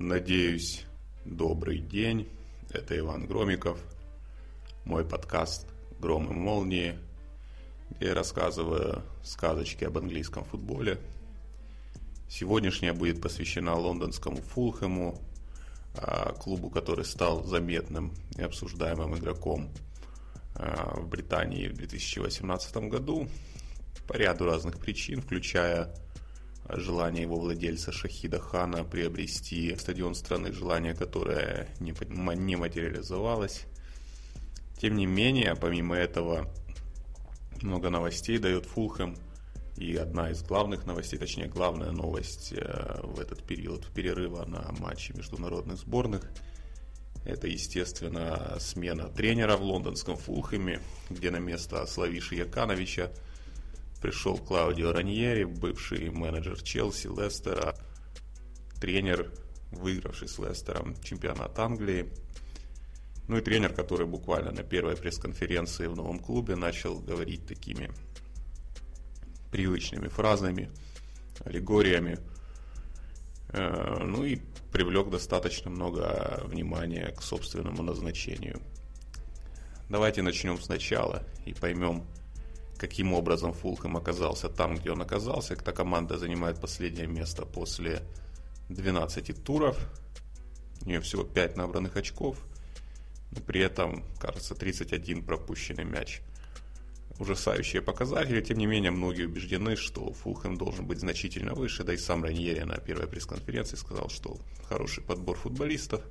Надеюсь, добрый день. Это Иван Громиков. Мой подкаст «Гром и молнии», где я рассказываю сказочки об английском футболе. Сегодняшняя будет посвящена лондонскому Фулхэму, а, клубу, который стал заметным и обсуждаемым игроком а, в Британии в 2018 году по ряду разных причин, включая желание его владельца Шахида Хана приобрести стадион страны, желание которое не, материализовалось. Тем не менее, помимо этого, много новостей дает Фулхэм. И одна из главных новостей, точнее главная новость э, в этот период перерыва на матчи международных сборных, это, естественно, смена тренера в лондонском Фулхэме, где на место Славиши Якановича пришел Клаудио Раньери, бывший менеджер Челси, Лестера, тренер, выигравший с Лестером чемпионат Англии. Ну и тренер, который буквально на первой пресс-конференции в новом клубе начал говорить такими привычными фразами, аллегориями. Э, ну и привлек достаточно много внимания к собственному назначению. Давайте начнем сначала и поймем, каким образом Фулхэм оказался там, где он оказался. Эта команда занимает последнее место после 12 туров. У нее всего 5 набранных очков. Но при этом, кажется, 31 пропущенный мяч. Ужасающие показатели. Тем не менее, многие убеждены, что Фулхэм должен быть значительно выше. Да и сам Раньери на первой пресс-конференции сказал, что хороший подбор футболистов,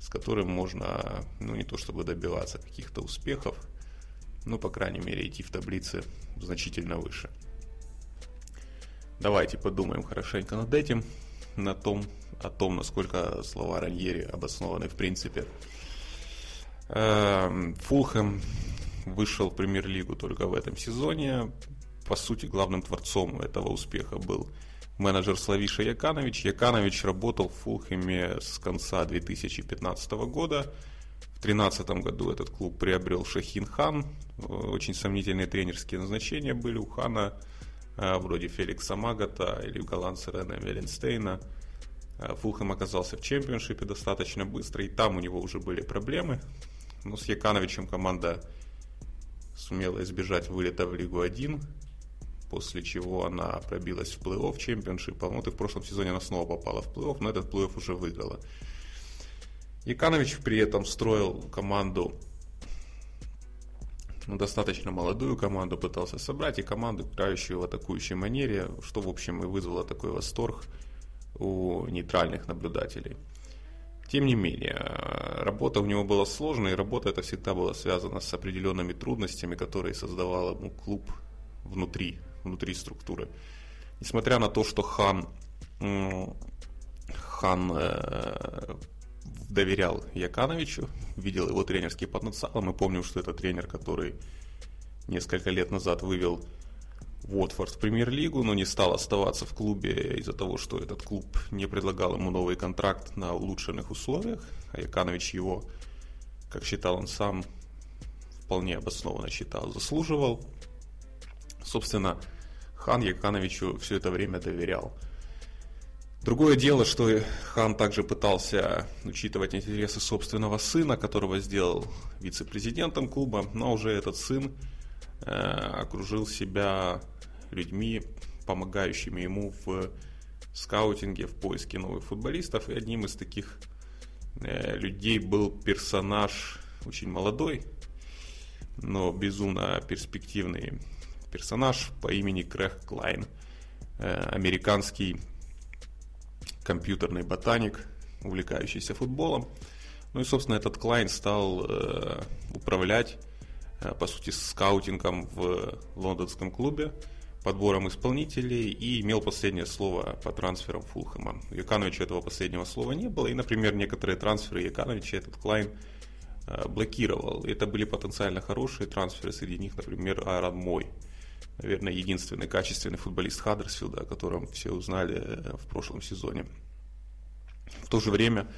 с которым можно, ну не то чтобы добиваться каких-то успехов, ну, по крайней мере, идти в таблице значительно выше. Давайте подумаем хорошенько над этим, на том, о том, насколько слова Раньери обоснованы в принципе. Эм, Фулхэм вышел в премьер-лигу только в этом сезоне. По сути, главным творцом этого успеха был менеджер Славиша Яканович. Яканович работал в Фулхэме с конца 2015 года – 2013 году этот клуб приобрел Шахин Хан. Очень сомнительные тренерские назначения были у Хана, э, вроде Феликса Магата или голландца Рена Веленстейна. Э, Фулхэм оказался в чемпионшипе достаточно быстро, и там у него уже были проблемы. Но с Якановичем команда сумела избежать вылета в Лигу 1, после чего она пробилась в плей-офф чемпионшипа. Вот и в прошлом сезоне она снова попала в плей-офф, но этот плей-офф уже выиграла. Яканович при этом строил команду, ну, достаточно молодую команду пытался собрать, и команду, играющую в атакующей манере, что, в общем, и вызвало такой восторг у нейтральных наблюдателей. Тем не менее, работа у него была сложная, и работа эта всегда была связана с определенными трудностями, которые создавал ему клуб внутри, внутри структуры. Несмотря на то, что Хан, Хан э, доверял Якановичу, видел его тренерский потенциал. Мы помним, что это тренер, который несколько лет назад вывел Уотфорд в премьер-лигу, но не стал оставаться в клубе из-за того, что этот клуб не предлагал ему новый контракт на улучшенных условиях, а Яканович его, как считал он сам, вполне обоснованно считал, заслуживал. Собственно, Хан Якановичу все это время доверял – Другое дело, что Хан также пытался учитывать интересы собственного сына, которого сделал вице-президентом клуба, но уже этот сын э, окружил себя людьми, помогающими ему в скаутинге, в поиске новых футболистов. И одним из таких э, людей был персонаж очень молодой, но безумно перспективный персонаж по имени Крейг Клайн, э, американский компьютерный ботаник, увлекающийся футболом. Ну и, собственно, этот Клайн стал э, управлять, э, по сути, скаутингом в лондонском клубе, подбором исполнителей и имел последнее слово по трансферам Фулхэма. У Йокановича этого последнего слова не было, и, например, некоторые трансферы Йокановича этот Клайн э, блокировал. Это были потенциально хорошие трансферы, среди них, например, Аарон Мой – наверное, единственный качественный футболист Хаддерсфилда, о котором все узнали э, в прошлом сезоне. В то же время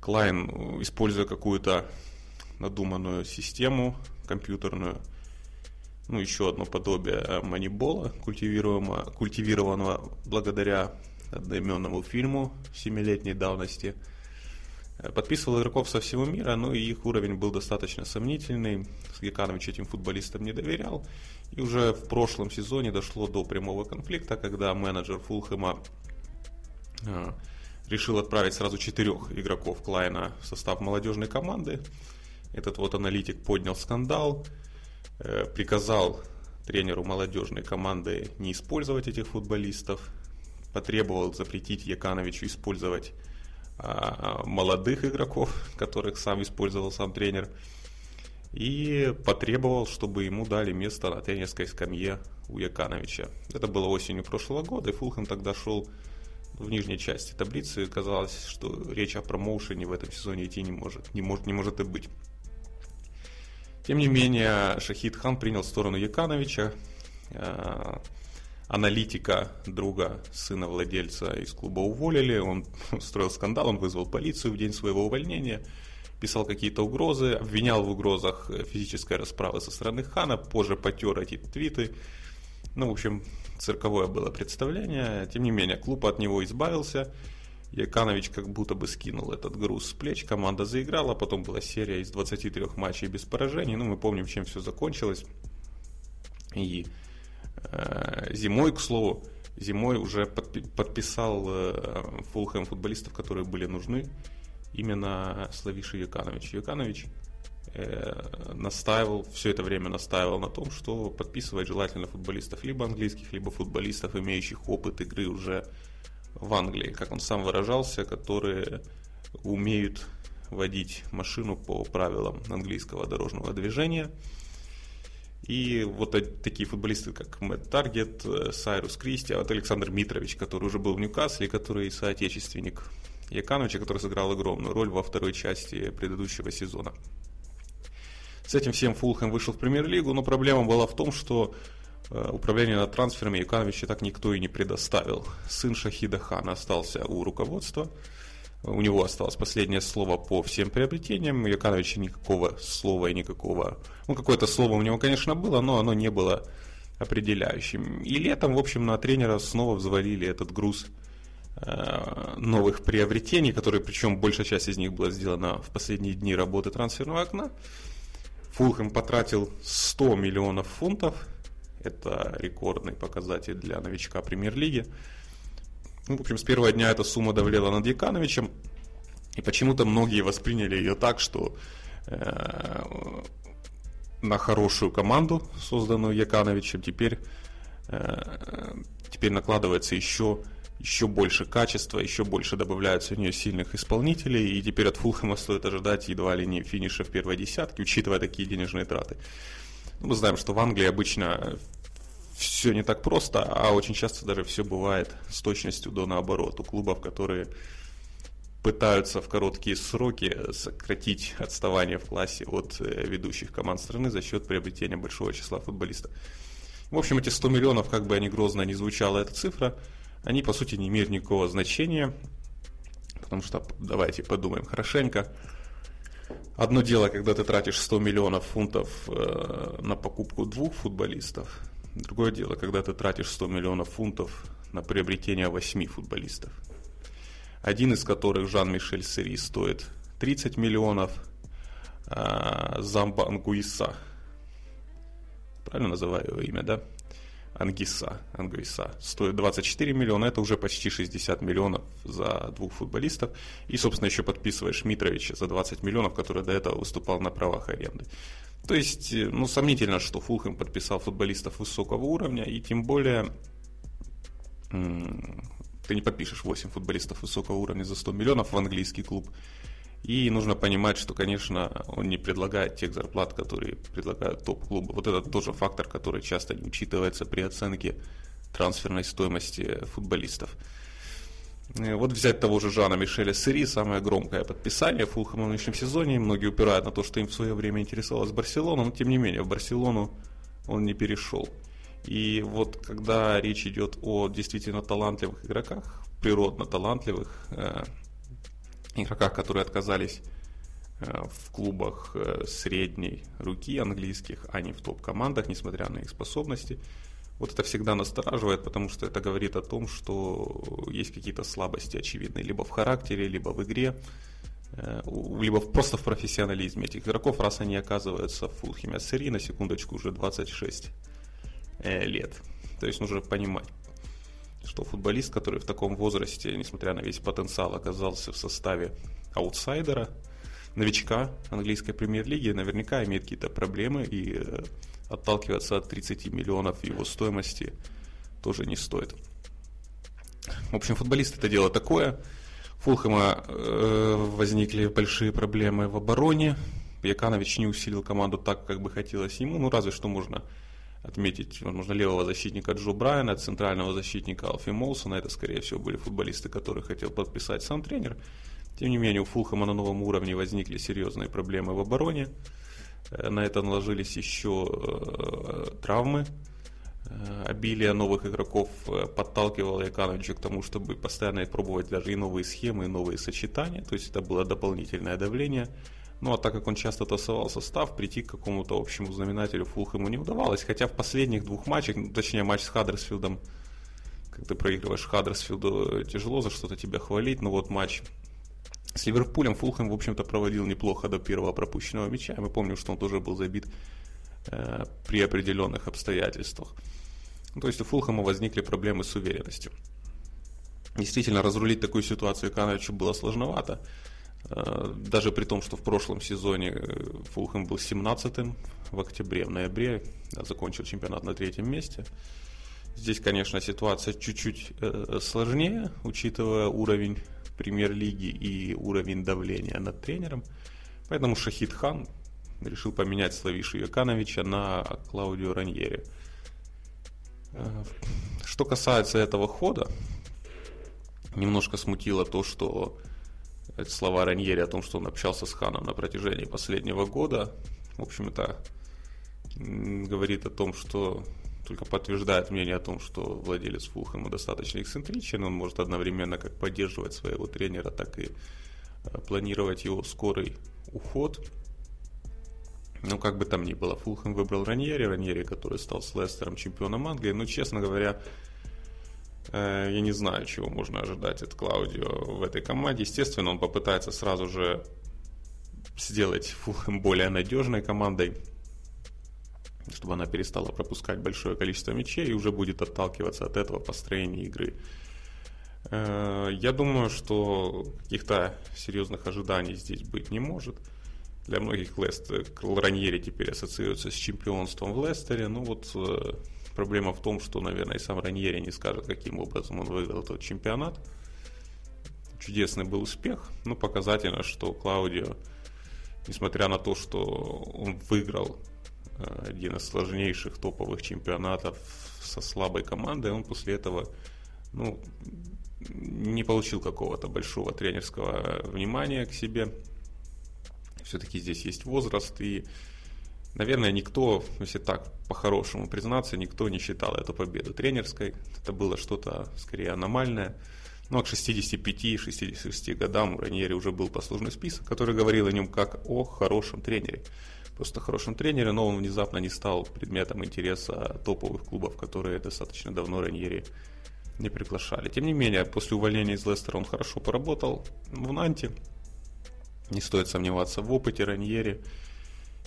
Клайн, э, используя какую-то надуманную систему компьютерную, ну, еще одно подобие манибола, культивируемого, культивированного благодаря одноименному фильму семилетней давности. Подписывал игроков со всего мира, но их уровень был достаточно сомнительный. Яканович этим футболистам не доверял. И уже в прошлом сезоне дошло до прямого конфликта, когда менеджер Фулхэма э, решил отправить сразу четырех игроков Клайна в состав молодежной команды. Этот вот аналитик поднял скандал, э, приказал тренеру молодежной команды не использовать этих футболистов, потребовал запретить Якановичу использовать молодых игроков, которых сам использовал сам тренер, и потребовал, чтобы ему дали место на тренерской скамье у Якановича. Это было осенью прошлого года, и Фулхэм тогда шел в нижней части таблицы, и казалось, что речь о промоушене в этом сезоне идти не может, не может, не может и быть. Тем не менее, Шахид Хан принял сторону Якановича, а, аналитика друга сына владельца из клуба уволили, он устроил скандал, он вызвал полицию в день своего увольнения, писал какие-то угрозы, обвинял в угрозах физической расправы со стороны Хана, позже потер эти твиты. Ну, в общем, цирковое было представление. Тем не менее, клуб от него избавился. Яканович как будто бы скинул этот груз с плеч, команда заиграла, потом была серия из 23 матчей без поражений. Ну, мы помним, чем все закончилось. И зимой, к слову, зимой уже подписал э, Фулхэм футболистов, которые были нужны, именно Славиша Яканович. Яканович э, настаивал, все это время настаивал на том, что подписывать желательно футболистов либо английских, либо футболистов, имеющих опыт игры уже в Англии, как он сам выражался, которые умеют водить машину по правилам английского дорожного движения – и вот такие футболисты, как Мэтт Таргет, э, Сайрус Кристи, а вот Александр Митрович, который уже был в Ньюкасле, который соотечественник Якановича, который сыграл огромную роль во второй части предыдущего сезона. С этим всем Фулхэм вышел в премьер-лигу, но проблема была в том, что э, управление над трансферами Якановича так никто и не предоставил. Сын Шахида Хана остался у руководства – у него осталось последнее слово по всем приобретениям. Якановича никакого слова и никакого... Ну, какое-то слово у него, конечно, было, но оно не было определяющим. И летом, в общем, на тренера снова взвалили этот груз э, новых приобретений, которые, причем большая часть из них была сделана в последние дни работы трансферного окна. Фулхэм потратил 100 миллионов фунтов. Это рекордный показатель для новичка премьер-лиги. Ну, в общем, с первого дня эта сумма давлела над Якановичем. И почему-то многие восприняли ее так, что э, на хорошую команду, созданную Якановичем, теперь, э, теперь накладывается еще, еще больше качества, еще больше добавляются в нее сильных исполнителей, и теперь от Фулхэма стоит ожидать едва ли не финиша в первой десятке, учитывая такие денежные траты. Мы знаем, что в Англии обычно все не так просто, а очень часто даже все бывает с точностью до наоборот. У клубов, которые пытаются в короткие сроки сократить отставание в классе от э, ведущих команд страны за счет приобретения большого числа футболистов. В общем, эти 100 миллионов, как бы они грозно не звучала эта цифра, они по сути не имеют никакого значения, потому что, давайте подумаем хорошенько, Одно дело, когда ты тратишь 100 миллионов фунтов э, на покупку двух футболистов, Другое дело, когда ты тратишь 100 миллионов фунтов на приобретение 8 футболистов. Один из которых, Жан-Мишель Сери, стоит 30 миллионов, а Замба Ангуиса, правильно называю его имя, да? Ангиса, Ангуиса, стоит 24 миллиона, это уже почти 60 миллионов за двух футболистов. И, собственно, еще подписываешь Митровича за 20 миллионов, который до этого выступал на правах аренды. То есть, э, ну, сомнительно, что Фулхэм подписал футболистов высокого уровня, и тем более ты не подпишешь 8 футболистов высокого уровня за 100 миллионов в английский клуб. И нужно понимать, что, конечно, он не предлагает тех зарплат, которые предлагают топ-клубы. Вот это тоже фактор, который часто не учитывается при оценке трансферной стоимости футболистов. Э, вот взять того же Жана Мишеля Сери, самое громкое подписание Фулхэма в нынешнем сезоне. Многие упирают на то, что им в свое время интересовалась Барселона, но тем не менее в Барселону он не перешел. И вот когда речь идет о действительно талантливых игроках, природно талантливых э, игроках, которые отказались э, в клубах э, средней руки английских, а не в топ-командах, несмотря на их способности, Вот это всегда настораживает, потому что это говорит о том, что есть какие-то слабости очевидные либо в характере, либо в игре, э, либо просто в профессионализме этих игроков, раз они оказываются в Фулхеме. А Сери, на секундочку, уже 26 э, лет. То есть нужно понимать, что футболист, который в таком возрасте, несмотря на весь потенциал, оказался в составе аутсайдера, новичка английской премьер-лиги, наверняка имеет какие-то проблемы и э, отталкиваться от 30 миллионов его стоимости тоже не стоит. В общем, футболист это дело такое. Фулхэма э, возникли большие проблемы в обороне. Яканович не усилил команду так, как бы хотелось ему. Ну, разве что можно отметить, возможно, левого защитника Джо Брайана, центрального защитника Алфи Молсона. Это, скорее всего, были футболисты, которые хотел подписать сам тренер. Тем не менее, у Фулхэма на новом уровне возникли серьезные проблемы в обороне. Э, на это наложились еще э, травмы. Э, обилие новых игроков подталкивало Якановича к тому, чтобы постоянно пробовать даже и новые схемы, и новые сочетания. То есть это было дополнительное давление. Ну а так как он часто тасовал состав, прийти к какому-то общему знаменателю Фулхэму не удавалось. Хотя в последних двух матчах, ну, точнее матч с Хаддерсфилдом, как ты проигрываешь Хаддерсфилду, тяжело за что-то тебя хвалить. Но вот матч с Ливерпулем Фулхэм, в общем-то, проводил неплохо до первого пропущенного мяча. Мы помним, что он тоже был забит э, при определенных обстоятельствах. Ну, то есть у Фулхэма возникли проблемы с уверенностью. Действительно, разрулить такую ситуацию Кановичу было сложновато. Э, даже при том, что в прошлом сезоне э, Фулхэм был 17-м в октябре, в ноябре, закончил чемпионат на третьем месте. Здесь, конечно, ситуация чуть-чуть э, сложнее, учитывая уровень премьер-лиги и уровень давления над тренером. Поэтому Шахид Хан решил поменять Славишу Якановича на Клаудио Раньери. Э, что касается этого хода, немножко смутило то, что слова Раньери о том, что он общался с Ханом на протяжении последнего года, в общем, это говорит о том, что только подтверждает мнение о том, что владелец Фулхэма достаточно эксцентричен, он может одновременно как поддерживать своего тренера, так и э, планировать его скорый уход. Ну, как бы там ни было, Фулхэм выбрал Раньери, Раньери, который стал с Лестером чемпионом Англии. Но, честно говоря, э, я не знаю, чего можно ожидать от Клаудио в этой команде. Естественно, он попытается сразу же сделать Фулхэм более надежной командой чтобы она перестала пропускать большое количество мячей и уже будет отталкиваться от этого построения игры. Э, я думаю, что каких-то серьезных ожиданий здесь быть не может. Для многих Лестер, Раньери теперь ассоциируется с чемпионством в Лестере. Ну вот э, проблема в том, что, наверное, и сам Раньери не скажет, каким образом он выиграл этот чемпионат. Чудесный был успех, но показательно, что Клаудио, несмотря на то, что он выиграл один из сложнейших топовых чемпионатов со слабой командой, он после этого ну, не получил какого-то большого тренерского внимания к себе. Все-таки здесь есть возраст, и, наверное, никто, если так по-хорошему признаться, никто не считал эту победу тренерской. Это было что-то скорее аномальное. Ну, а к 65-66 годам у Раньери уже был послужный список, который говорил о нем как о хорошем тренере просто хорошем тренере, но он внезапно не стал предметом интереса топовых клубов, которые достаточно давно Раньери не приглашали. Тем не менее, после увольнения из Лестера он хорошо поработал в Нанте. Не стоит сомневаться в опыте Раньери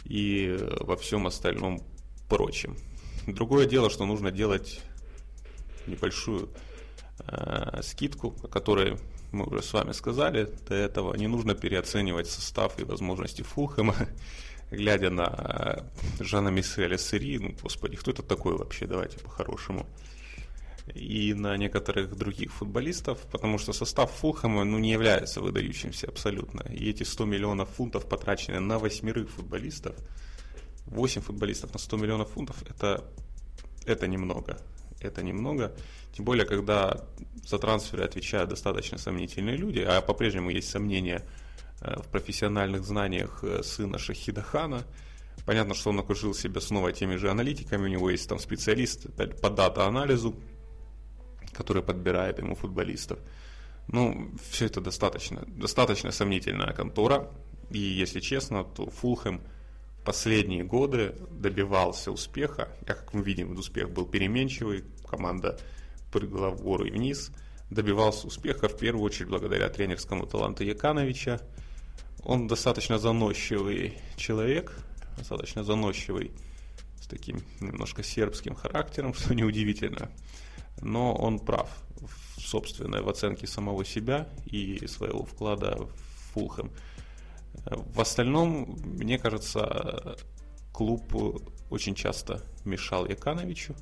и во всем остальном прочем. Другое дело, что нужно делать небольшую э, скидку, о которой мы уже с вами сказали до этого. Не нужно переоценивать состав и возможности Фулхэма глядя на э, Жана Мисселя Сери, ну, господи, кто это такой вообще, давайте по-хорошему, и на некоторых других футболистов, потому что состав Фулхэма ну, не является выдающимся абсолютно. И эти 100 миллионов фунтов потрачены на восьмерых футболистов, 8 футболистов на 100 миллионов фунтов, это, это немного. Это немного. Тем более, когда за трансферы отвечают достаточно сомнительные люди, а по-прежнему есть сомнения – в профессиональных знаниях э, сына Шахида Хана. Понятно, что он окружил себя снова теми же аналитиками, у него есть там специалист по дата-анализу, который подбирает ему футболистов. Ну, все это достаточно, достаточно сомнительная контора. И если честно, то Фулхэм последние годы добивался успеха. Я, как мы видим, успех был переменчивый, команда прыгала в гору и вниз. Добивался успеха в первую очередь благодаря тренерскому таланту Якановича. Он достаточно заносчивый человек, достаточно заносчивый, с таким немножко сербским характером, что неудивительно. Но он прав, собственно, в оценке самого себя и своего вклада в Фулхэм. В остальном, мне кажется, клуб очень часто мешал Якановичу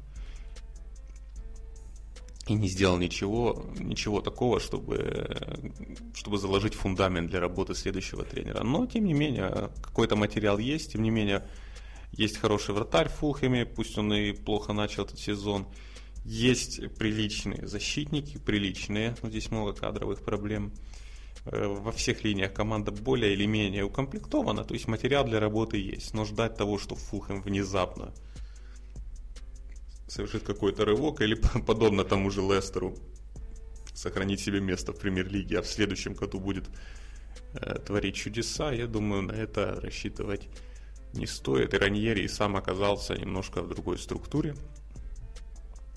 и не сделал ничего, ничего такого, чтобы, чтобы заложить фундамент для работы следующего тренера. Но, тем не менее, какой-то материал есть, тем не менее, есть хороший вратарь в Фулхэме, пусть он и плохо начал этот сезон. Есть приличные защитники, приличные, но здесь много кадровых проблем. Э, во всех линиях команда более или менее укомплектована, то есть материал для работы есть. Но ждать того, что Фулхэм внезапно совершит какой-то рывок или подобно тому же Лестеру сохранить себе место в премьер-лиге, а в следующем году будет э, творить чудеса, я думаю, на это рассчитывать не стоит. И Раньери сам оказался немножко в другой структуре,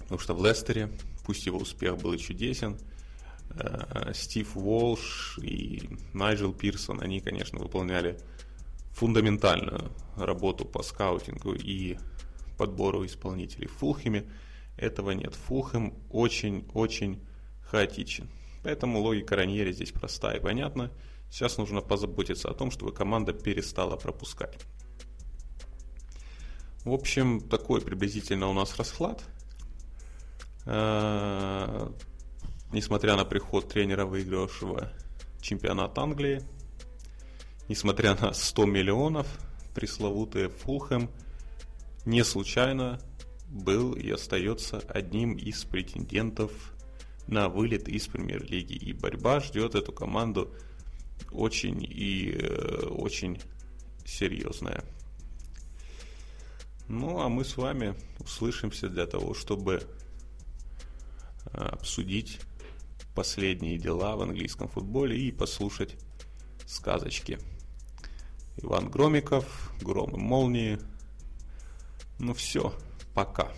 потому что в Лестере, пусть его успех был и чудесен, э, Стив Уолш и Найджел Пирсон, они, конечно, выполняли фундаментальную работу по скаутингу и подбору исполнителей. В Фулхеме этого нет. Фулхем очень-очень хаотичен. Поэтому логика Раньери здесь простая и понятна. Сейчас нужно позаботиться о том, чтобы команда перестала пропускать. В общем, такой приблизительно у нас расклад. Э, несмотря на приход тренера, выигравшего чемпионат Англии, несмотря на 100 миллионов, пресловутые Фулхэм не случайно был и остается одним из претендентов на вылет из премьер-лиги. И борьба ждет эту команду очень и э, очень серьезная. Ну, а мы с вами услышимся для того, чтобы э, обсудить последние дела в английском футболе и послушать сказочки. Иван Громиков, Гром и Молнии. Ну все, пока.